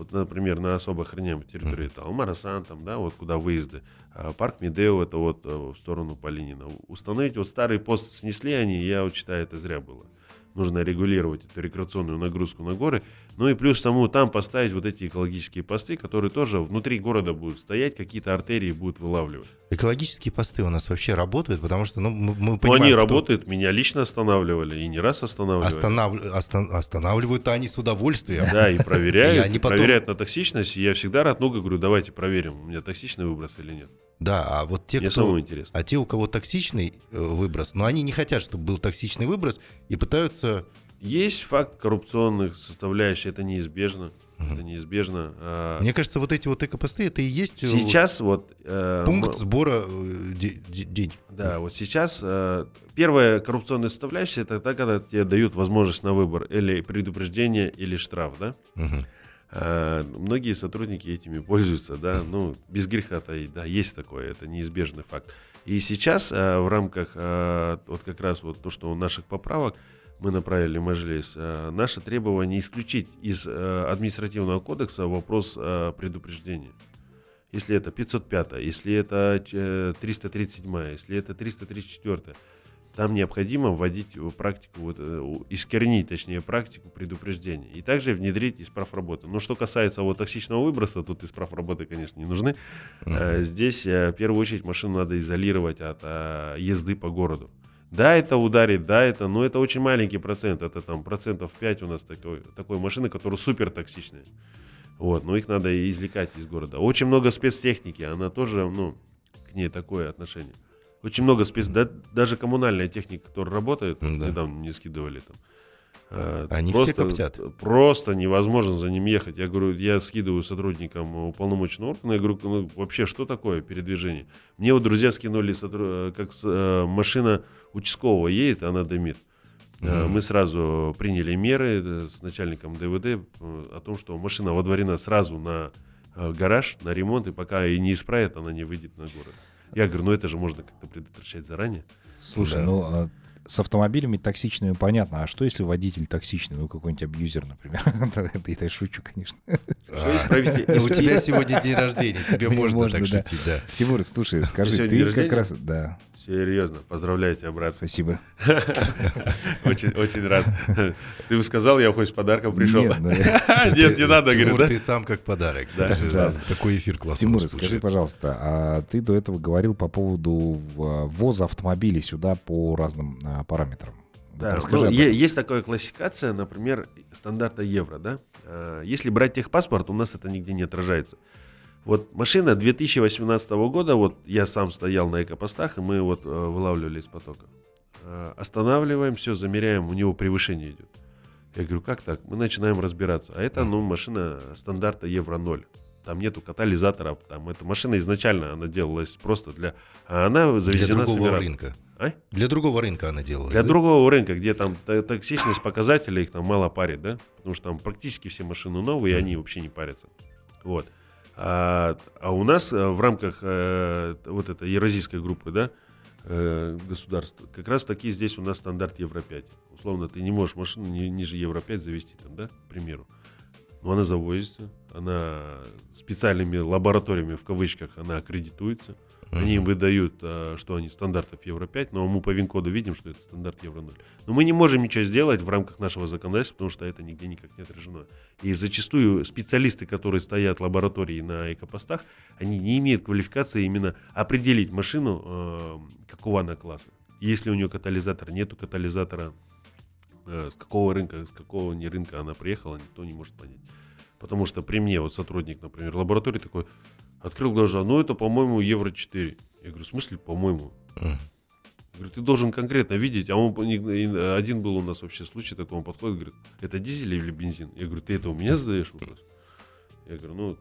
вот, например, на особо охраняемой территории, это Алмарасан, там, да, вот куда выезды, а парк Медео, это вот э, в сторону Полинина. Установить вот старый пост снесли они, я вот считаю, это зря было. Нужно регулировать эту рекреационную нагрузку на горы. Ну и плюс тому там поставить вот эти экологические посты, которые тоже внутри города будут стоять, какие-то артерии будут вылавливать. Экологические посты у нас вообще работают, потому что ну, мы, мы Но понимаем, они кто- работают, меня лично останавливали и не раз останавливали. Останав- остан- Останавливают-то они с удовольствием. Да, и <laughs> проверяют, И они потом- проверяют на токсичность. И я всегда рад, ну, говорю, давайте проверим, у меня токсичный выброс или нет. Да, а вот те, Мне кто... интересно. А те, у кого токсичный э, выброс, но они не хотят, чтобы был токсичный выброс, и пытаются... Есть факт коррупционных составляющих, это неизбежно. Это неизбежно. А, Мне кажется, вот эти вот экопосты, это и есть э, Сейчас вот... э, пункт сбора э, де- де- денег. Да, вот сейчас первая коррупционная составляющая это тогда, когда тебе дают возможность на выбор или предупреждение, или штраф, да? Мгм. А, многие сотрудники этими пользуются, да, ну, без греха-то и, да, есть такое, это неизбежный факт. И сейчас а, в рамках а, вот как раз вот то, что у наших поправок мы направили в Мажилис, а, наше требование исключить из а, административного кодекса вопрос а, предупреждения. Если это 505, если это э, 337, если это 334, там необходимо вводить практику, вот, э, искоренить, точнее, практику предупреждения. И также внедрить исправ работы. Но что касается вот токсичного выброса, тут исправ работы, конечно, не нужны. Э, Здесь э, в первую очередь машину надо изолировать от э, езды по городу. Да, это ударит, да, это, но это очень маленький процент. Это там процентов 5 у нас такой, такой машины, которые супер токсичные. Вот, но их надо извлекать из города. Очень много спецтехники, она тоже, ну, к ней такое отношение. Очень много спец... да- даже коммунальная техника, которая работает, Да. недавно мне скидывали там. Э, Они все коптят. Просто невозможно за ним ехать. Я говорю, я скидываю сотрудникам уполномоченного органа, я говорю, ну, вообще, что такое передвижение? Мне вот друзья скинули, э, как э, машина участкового едет, она дымит. Мы сразу приняли меры с начальником ДВД о том, что машина водворена сразу на гараж, на ремонт, и пока и не исправят, она не выйдет на город. Я говорю, ну это же можно как-то предотвращать заранее. Слушай, Да. ну а, с автомобилями токсичными понятно, а что если водитель токсичный, ну какой-нибудь абьюзер, например? <laughs> Это я шучу, конечно. Ну, У тебя сегодня день рождения, тебе можно так шутить, да. Тимур, слушай, скажи, ты как раз... Да, Серьезно, поздравляю тебя, брат. спасибо. <laughs> Очень, очень рад. Ты бы сказал, я хоть с подарком пришел. Нет, ну, <laughs> не надо, Тимур, говорю, да? ты сам как подарок. Такой эфир классный. Тимур, скажи, пожалуйста, а ты до этого говорил по поводу ввоза автомобилей сюда по разным а, параметрам. Да, расскажи ну, этом. есть такая классификация, например, стандарта евро, да? А, Если брать техпаспорт, у нас это нигде не отражается. Вот машина 2018 года, вот я сам стоял на экопостах, и мы вот э, вылавливали из потока. Э, Останавливаем, все, замеряем, у него превышение идет. Я говорю, как так? Мы начинаем разбираться. А это, ну, машина стандарта Евро 0. Там нету катализаторов, там эта машина изначально, она делалась просто для... А она Для завезена с другого Эмиратов. рынка. А? Для другого рынка она делалась. Для да? другого рынка, где там то- токсичность показателей их там мало парит, да? Потому что там практически все машины новые, и они вообще не парятся. Вот. А, а у нас э, в рамках э, вот этой евразийской группы, да, э, государств, как раз таки здесь у нас стандарт Евро 5. Условно, ты не можешь машину ни- ниже Евро 5 завести, там, да, к примеру. Но она завозится, она специальными лабораториями, в кавычках, она аккредитуется. Они им выдают, а, что они стандартов Евро 5, но мы по ВИН-коду видим, что это стандарт Евро 0. Но мы не можем ничего сделать в рамках нашего законодательства, потому что это нигде никак не отражено. И зачастую специалисты, которые стоят в лаборатории на экопостах, они не имеют квалификации именно определить машину, э, какого она класса. Если у нее катализатор, нету катализатора, Э, с какого рынка, с какого не рынка она приехала, никто не может понять. Потому что при мне вот сотрудник, например, лаборатории такой, открыл глаза, ну это, по-моему, евро 4. Я говорю, в смысле, по-моему? Я говорю, ты должен конкретно видеть, а он один был у нас вообще случай такой, он подходит, говорит, это дизель или бензин? Я говорю, ты это у меня задаешь вопрос? Я говорю, ну,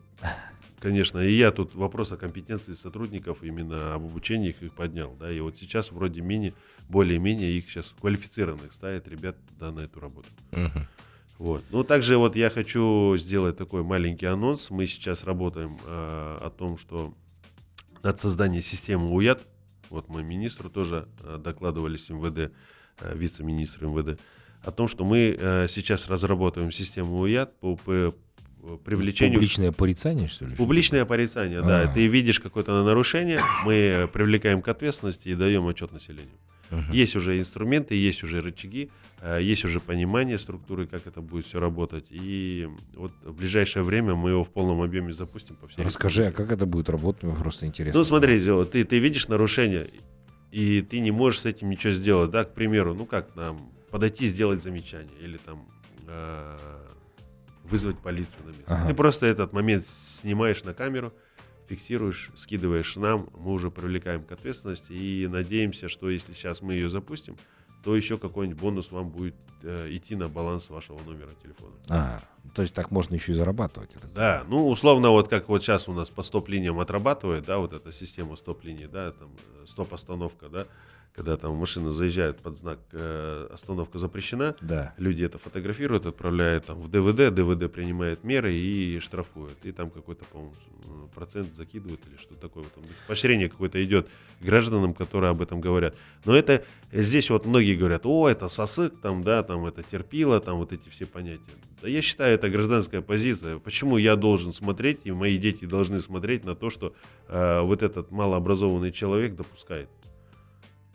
конечно, и я тут вопрос о компетенции сотрудников, именно об обучении их, их поднял, да, и вот сейчас вроде менее, более-менее их сейчас квалифицированных ставят ребят, да, на эту работу. Uh-huh. Вот. Ну, также вот я хочу сделать такой маленький анонс. Мы сейчас работаем э, о том, что над созданием системы УЯД, вот мы министру тоже э, докладывали с МВД, э, вице-министру МВД, о том, что мы э, сейчас разработаем систему УЯД по, по привлечению... Публичное порицание, что ли? Публичное порицание, да. А-а-а. Ты видишь какое-то нарушение, мы привлекаем к ответственности и даем отчет населению. Uh-huh. Есть уже инструменты, есть уже рычаги, э, есть уже понимание структуры, как это будет все работать. И вот в ближайшее время мы его в полном объеме запустим по всей Расскажи, а как это будет работать? Мне просто интересно. Ну, смотри, ты, ты видишь нарушение, и ты не можешь с этим ничего сделать, да, к примеру, ну как нам подойти, сделать замечание, или там э, вызвать полицию на место. Ага. Ты просто этот момент снимаешь на камеру, фиксируешь, скидываешь нам, мы уже привлекаем к ответственности и надеемся, что если сейчас мы ее запустим, то еще какой-нибудь бонус вам будет э, идти на баланс вашего номера телефона. А, то есть так можно еще и зарабатывать. Да, ну условно вот как вот сейчас у нас по стоп-линиям отрабатывает, да, вот эта система стоп-линии, да, там э, стоп-остановка, да, когда там машина заезжает под знак э, остановка запрещена, да. люди это фотографируют, отправляют там в ДВД, ДВД принимает меры и штрафует. И там какой-то, по-моему, процент закидывают или что такое. Там поощрение какое-то идет гражданам, которые об этом говорят. Но это здесь вот многие говорят, о, это сосык, там, да, там это терпило, там вот эти все понятия. Да я считаю, это гражданская позиция. Почему я должен смотреть, и мои дети должны смотреть на то, что э, вот этот малообразованный человек допускает.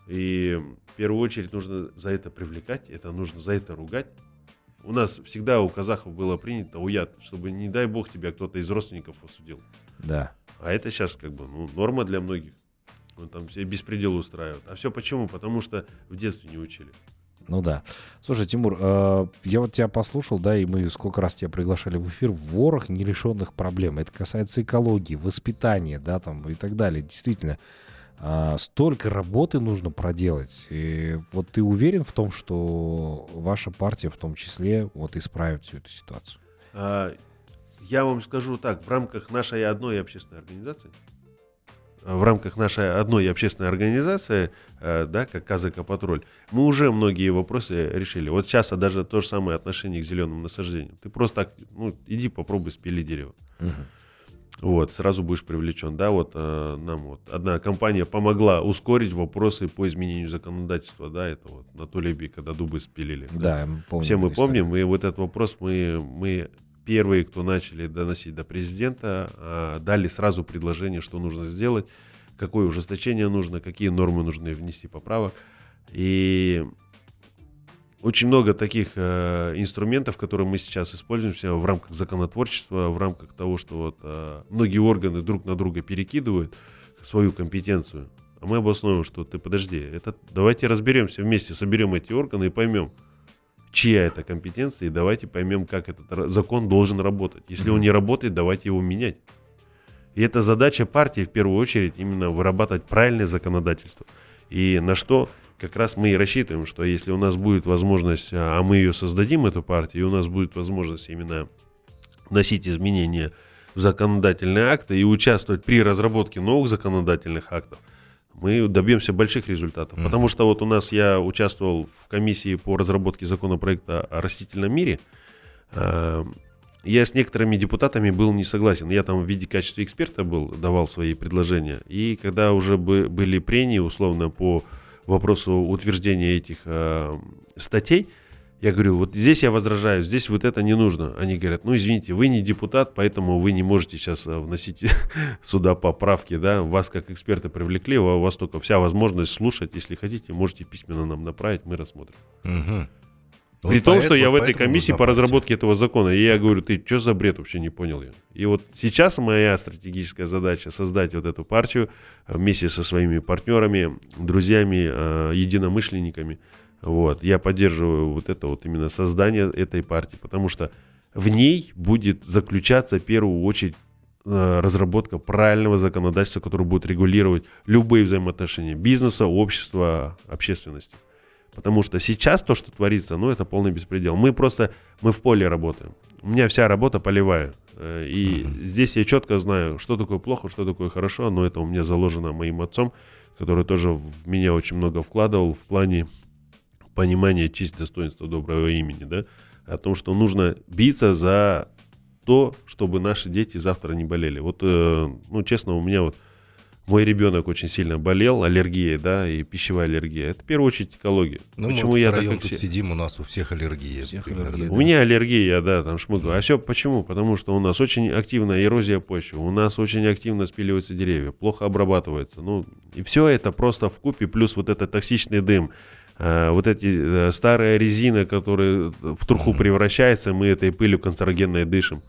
И в первую очередь нужно за это привлекать, это нужно за это ругать. У нас всегда у казахов было принято уят, чтобы, не дай бог, тебя кто-то из родственников осудил. Да. А это сейчас как бы ну, норма для многих. Ну, там все беспредел устраивают. А все почему? Потому что в детстве не учили. Ну да. Слушай, Тимур, э, я вот тебя послушал, да, и мы сколько раз тебя приглашали в эфир. Ворох нерешенных проблем. Это касается экологии, воспитания, да, там и так далее. Действительно, а, столько работы нужно проделать. И вот ты уверен в том, что ваша партия в том числе вот исправит всю эту ситуацию? А, я вам скажу так, в рамках нашей одной общественной организации, в рамках нашей одной общественной организации, э, да, как Казака Патруль, мы уже многие вопросы решили. Вот сейчас а даже то же самое отношение к зеленым насаждениям. Ты просто так, ну, иди попробуй спили дерево. Угу. Вот, сразу будешь привлечен. Да, вот э, нам вот одна компания помогла ускорить вопросы по изменению законодательства. Да, это вот на Тулебе, когда дубы спилили. Да, да. помню. Все мы помним, и вот этот вопрос мы, мы первые, кто начали доносить до президента, э, дали сразу предложение, что нужно сделать, какое ужесточение нужно, какие нормы нужно внести поправок. И очень много таких э, инструментов, которые мы сейчас используем в рамках законотворчества, в рамках того, что вот, э, многие органы друг на друга перекидывают свою компетенцию. А мы обосновываем, что ты подожди, это, давайте разберемся вместе, соберем эти органы и поймем, чья это компетенция, и давайте поймем, как этот закон должен работать. Если он не работает, давайте его менять. И это задача партии в первую очередь именно вырабатывать правильное законодательство. И на что как раз мы и рассчитываем, что если у нас будет возможность, а, а мы ее создадим, эту партию, и у нас будет возможность именно вносить изменения в законодательные акты и участвовать при разработке новых законодательных актов, мы добьемся больших результатов. Mm-hmm. Потому что вот у нас я участвовал в комиссии по разработке законопроекта о растительном мире. А, я с некоторыми депутатами был не согласен. Я там в виде качества эксперта был, давал свои предложения. И когда уже были прения, условно, по вопросу утверждения этих э, статей, я говорю, вот здесь я возражаю, здесь вот это не нужно. Они говорят, ну извините, вы не депутат, поэтому вы не можете сейчас э, вносить <laughs> сюда поправки, да, вас как эксперта привлекли, у вас только вся возможность слушать, если хотите, можете письменно нам направить, мы рассмотрим. Угу. Вот При том, что я в этой комиссии по разработке этого закона, и я говорю, ты что за бред вообще не понял я. И вот сейчас моя стратегическая задача создать вот эту партию вместе со своими партнерами, друзьями, э, единомышленниками. Вот. Я поддерживаю вот это вот именно создание этой партии, потому что в ней будет заключаться в первую очередь э, разработка правильного законодательства, которое будет регулировать любые взаимоотношения бизнеса, общества, общественности. Потому что сейчас то, что творится, ну, это полный беспредел. Мы просто, мы в поле работаем. У меня вся работа полевая. Э, И здесь я четко знаю, что такое плохо, что такое хорошо, но это у меня заложено моим отцом, который тоже в меня очень много вкладывал в плане понимания честь, достоинства, доброго имени, да, о том, что нужно биться за то, чтобы наши дети завтра не болели. Вот, э, ну, честно, у меня вот мой ребенок очень сильно болел, аллергией, да, и пищевая аллергия. Это в первую очередь экология. Ну, Почему мы я вот так втроем как тут все- сидим, у нас у всех аллергия. всех примерно. аллергия, У меня аллергия, я, да, там шмыгаю. А все почему? Потому что у нас очень активная эрозия почвы, у нас очень активно спиливаются деревья, плохо обрабатываются. Ну, и все это просто в купе, плюс вот этот токсичный дым, э, вот эти э, старая резина, которая в труху превращается, мы этой пылью канцерогенной дышим.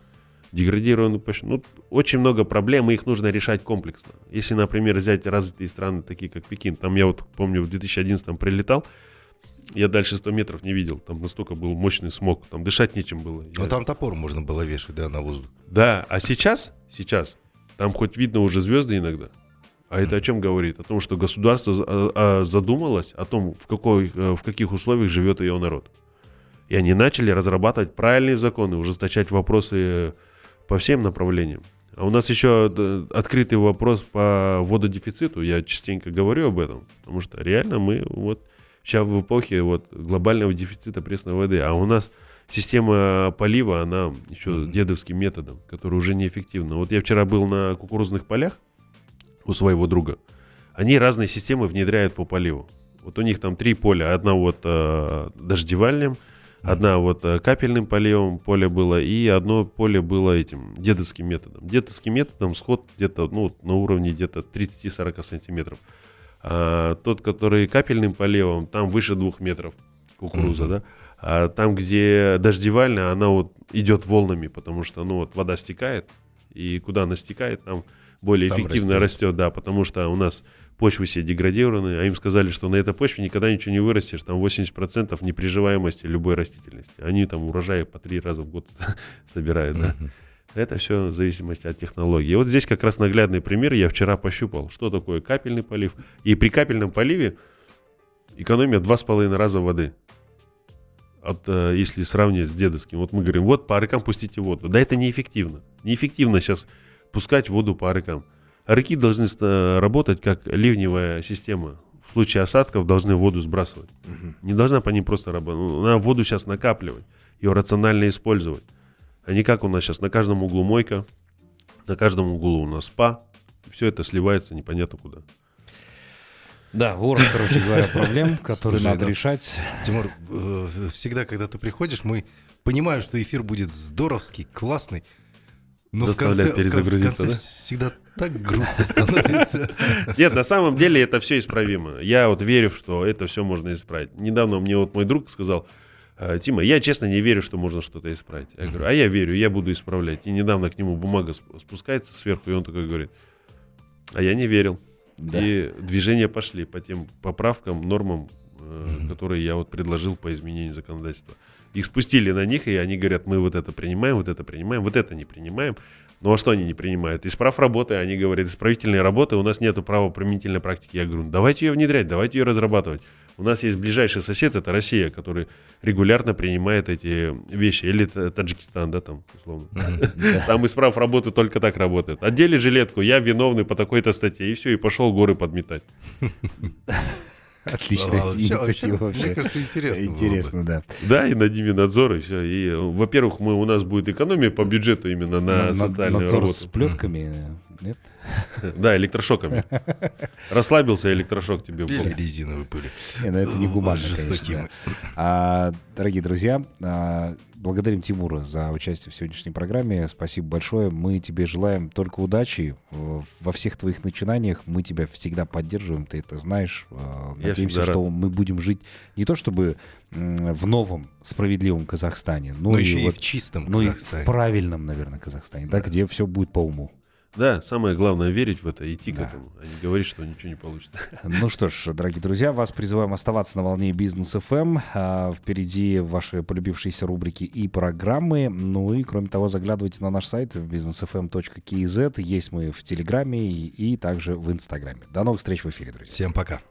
Деградированную почву. Ну, очень много проблем, и их нужно решать комплексно. Если, например, взять развитые страны, такие как Пекин, там я вот помню в 2011 прилетал, я дальше 100 метров не видел. Там настолько был мощный смог. Там дышать нечем было. Ну, Я- там топор можно было вешать, да, на воздух. Да, а сейчас, сейчас, там хоть видно уже звезды иногда. А это о чем говорит? О том, что государство а, а, задумалось о том, в, какой, э, в каких условиях живет ее народ. И они начали разрабатывать правильные законы, ужесточать вопросы по всем направлениям. А у нас еще э, открытый вопрос по вододефициту. Я частенько говорю об этом, потому что реально мы вот сейчас в эпохе вот глобального дефицита пресной воды, а у нас система полива, она еще дедовским методом, который уже неэффективна. Вот я вчера был на кукурузных полях у своего друга. Они разные системы внедряют по поливу. Вот у них там три поля. Одна вот э, дождевальным, одна вот э, капельным поливом поле было, и одно поле было этим дедовским методом. Дедовским методом сход где-то ну, на уровне где-то 30-40 сантиметров. А тот, который капельным поливом, там выше двух метров кукуруза, Мгм. да. А там, где дождевальная, она вот идет волнами, потому что, ну, вот вода стекает, и куда она стекает, там более Там эффективно растет. да, потому что у нас почвы все деградированы, а им сказали, что на этой почве никогда ничего не вырастешь, там 80% неприживаемости любой растительности. Они там урожаи по три раза в год <laughs> собирают, да. Это все в зависимости от технологии. И вот здесь как раз наглядный пример. Я вчера пощупал, что такое капельный полив. И при капельном поливе экономия два с половиной раза воды. От, э, если сравнивать с дедовским. Вот мы говорим, вот по рекам пустите воду. Да это неэффективно. Неэффективно сейчас пускать воду по рекам. Реки должны работать как ливневая система. В случае осадков должны воду сбрасывать. Не должна по ним просто работать. Надо воду сейчас накапливать, ее рационально использовать. А не как у нас сейчас на каждом углу мойка, на каждом углу у нас спа. Все это сливается непонятно куда. Да, ворон, короче говоря, проблем, которые Слушай, надо да. решать. Тимур, э, всегда, когда ты приходишь, мы понимаем, что эфир будет здоровский, классный. Но в Заставляет конце, кон- в перезагрузиться, конце да? всегда так грустно становится. <laughs> Нет, на самом деле это все исправимо. Я вот верю, что это все можно исправить. Недавно мне вот мой друг сказал, «Э, Тима, я честно не верю, что можно что-то исправить. Я говорю, а я верю, я буду исправлять. И недавно к нему бумага сп- спускается сверху, и он такой говорит, а я не верил. Да. И движения пошли по тем поправкам, нормам, э, которые я вот предложил по изменению законодательства. Их спустили на них, и они говорят, мы вот это принимаем, вот это принимаем, вот это не принимаем. Ну а что они не принимают? Из прав работы, они говорят, исправительной работы у нас нету права применительной практики. Я говорю, «Ну, давайте ее внедрять, давайте ее разрабатывать. У нас есть ближайший сосед, это Россия, который регулярно принимает эти вещи. Или Та- Таджикистан, да, там, условно. <laughs> Там из прав работы только так работает. Отдели жилетку, я виновный по такой-то статье, и все, и пошел горы подметать. <laughs> Отличная вообще- инициатива вообще, Мне кажется, интересно. было бы. Интересно, да. Да, и на ними надзор, и все. И, э, во-первых, мы, у нас будет экономия по бюджету именно на, На- социальную надзор работу. с плетками. Нет? <laughs> Да, электрошоками. Расслабился, электрошок тебе в бок. резиновые были. Не, ну это не гуманно, конечно, да. А, дорогие друзья, а, благодарим Тимура за участие в сегодняшней программе. Спасибо большое. Мы тебе желаем только удачи во всех твоих начинаниях. Мы тебя всегда поддерживаем, ты это знаешь. А, Я Надеемся, что мы будем жить не то чтобы в новом справедливом Казахстане, но, Но и еще и вот- в чистом ну и Казахстане. в правильном, наверное, Казахстане, да, где все будет по уму. Да, самое главное верить в это, идти Да. к этому, а не говорить, что ничего не получится. <laughs> Ну что ж, дорогие друзья, вас призываем оставаться на волне бизнес FM. А, Впереди ваши полюбившиеся рубрики и программы. Ну и, кроме того, заглядывайте на наш сайт businessfm.kz. Есть мы в Телеграме и, и также в Инстаграме. До новых встреч в эфире, друзья. Всем пока.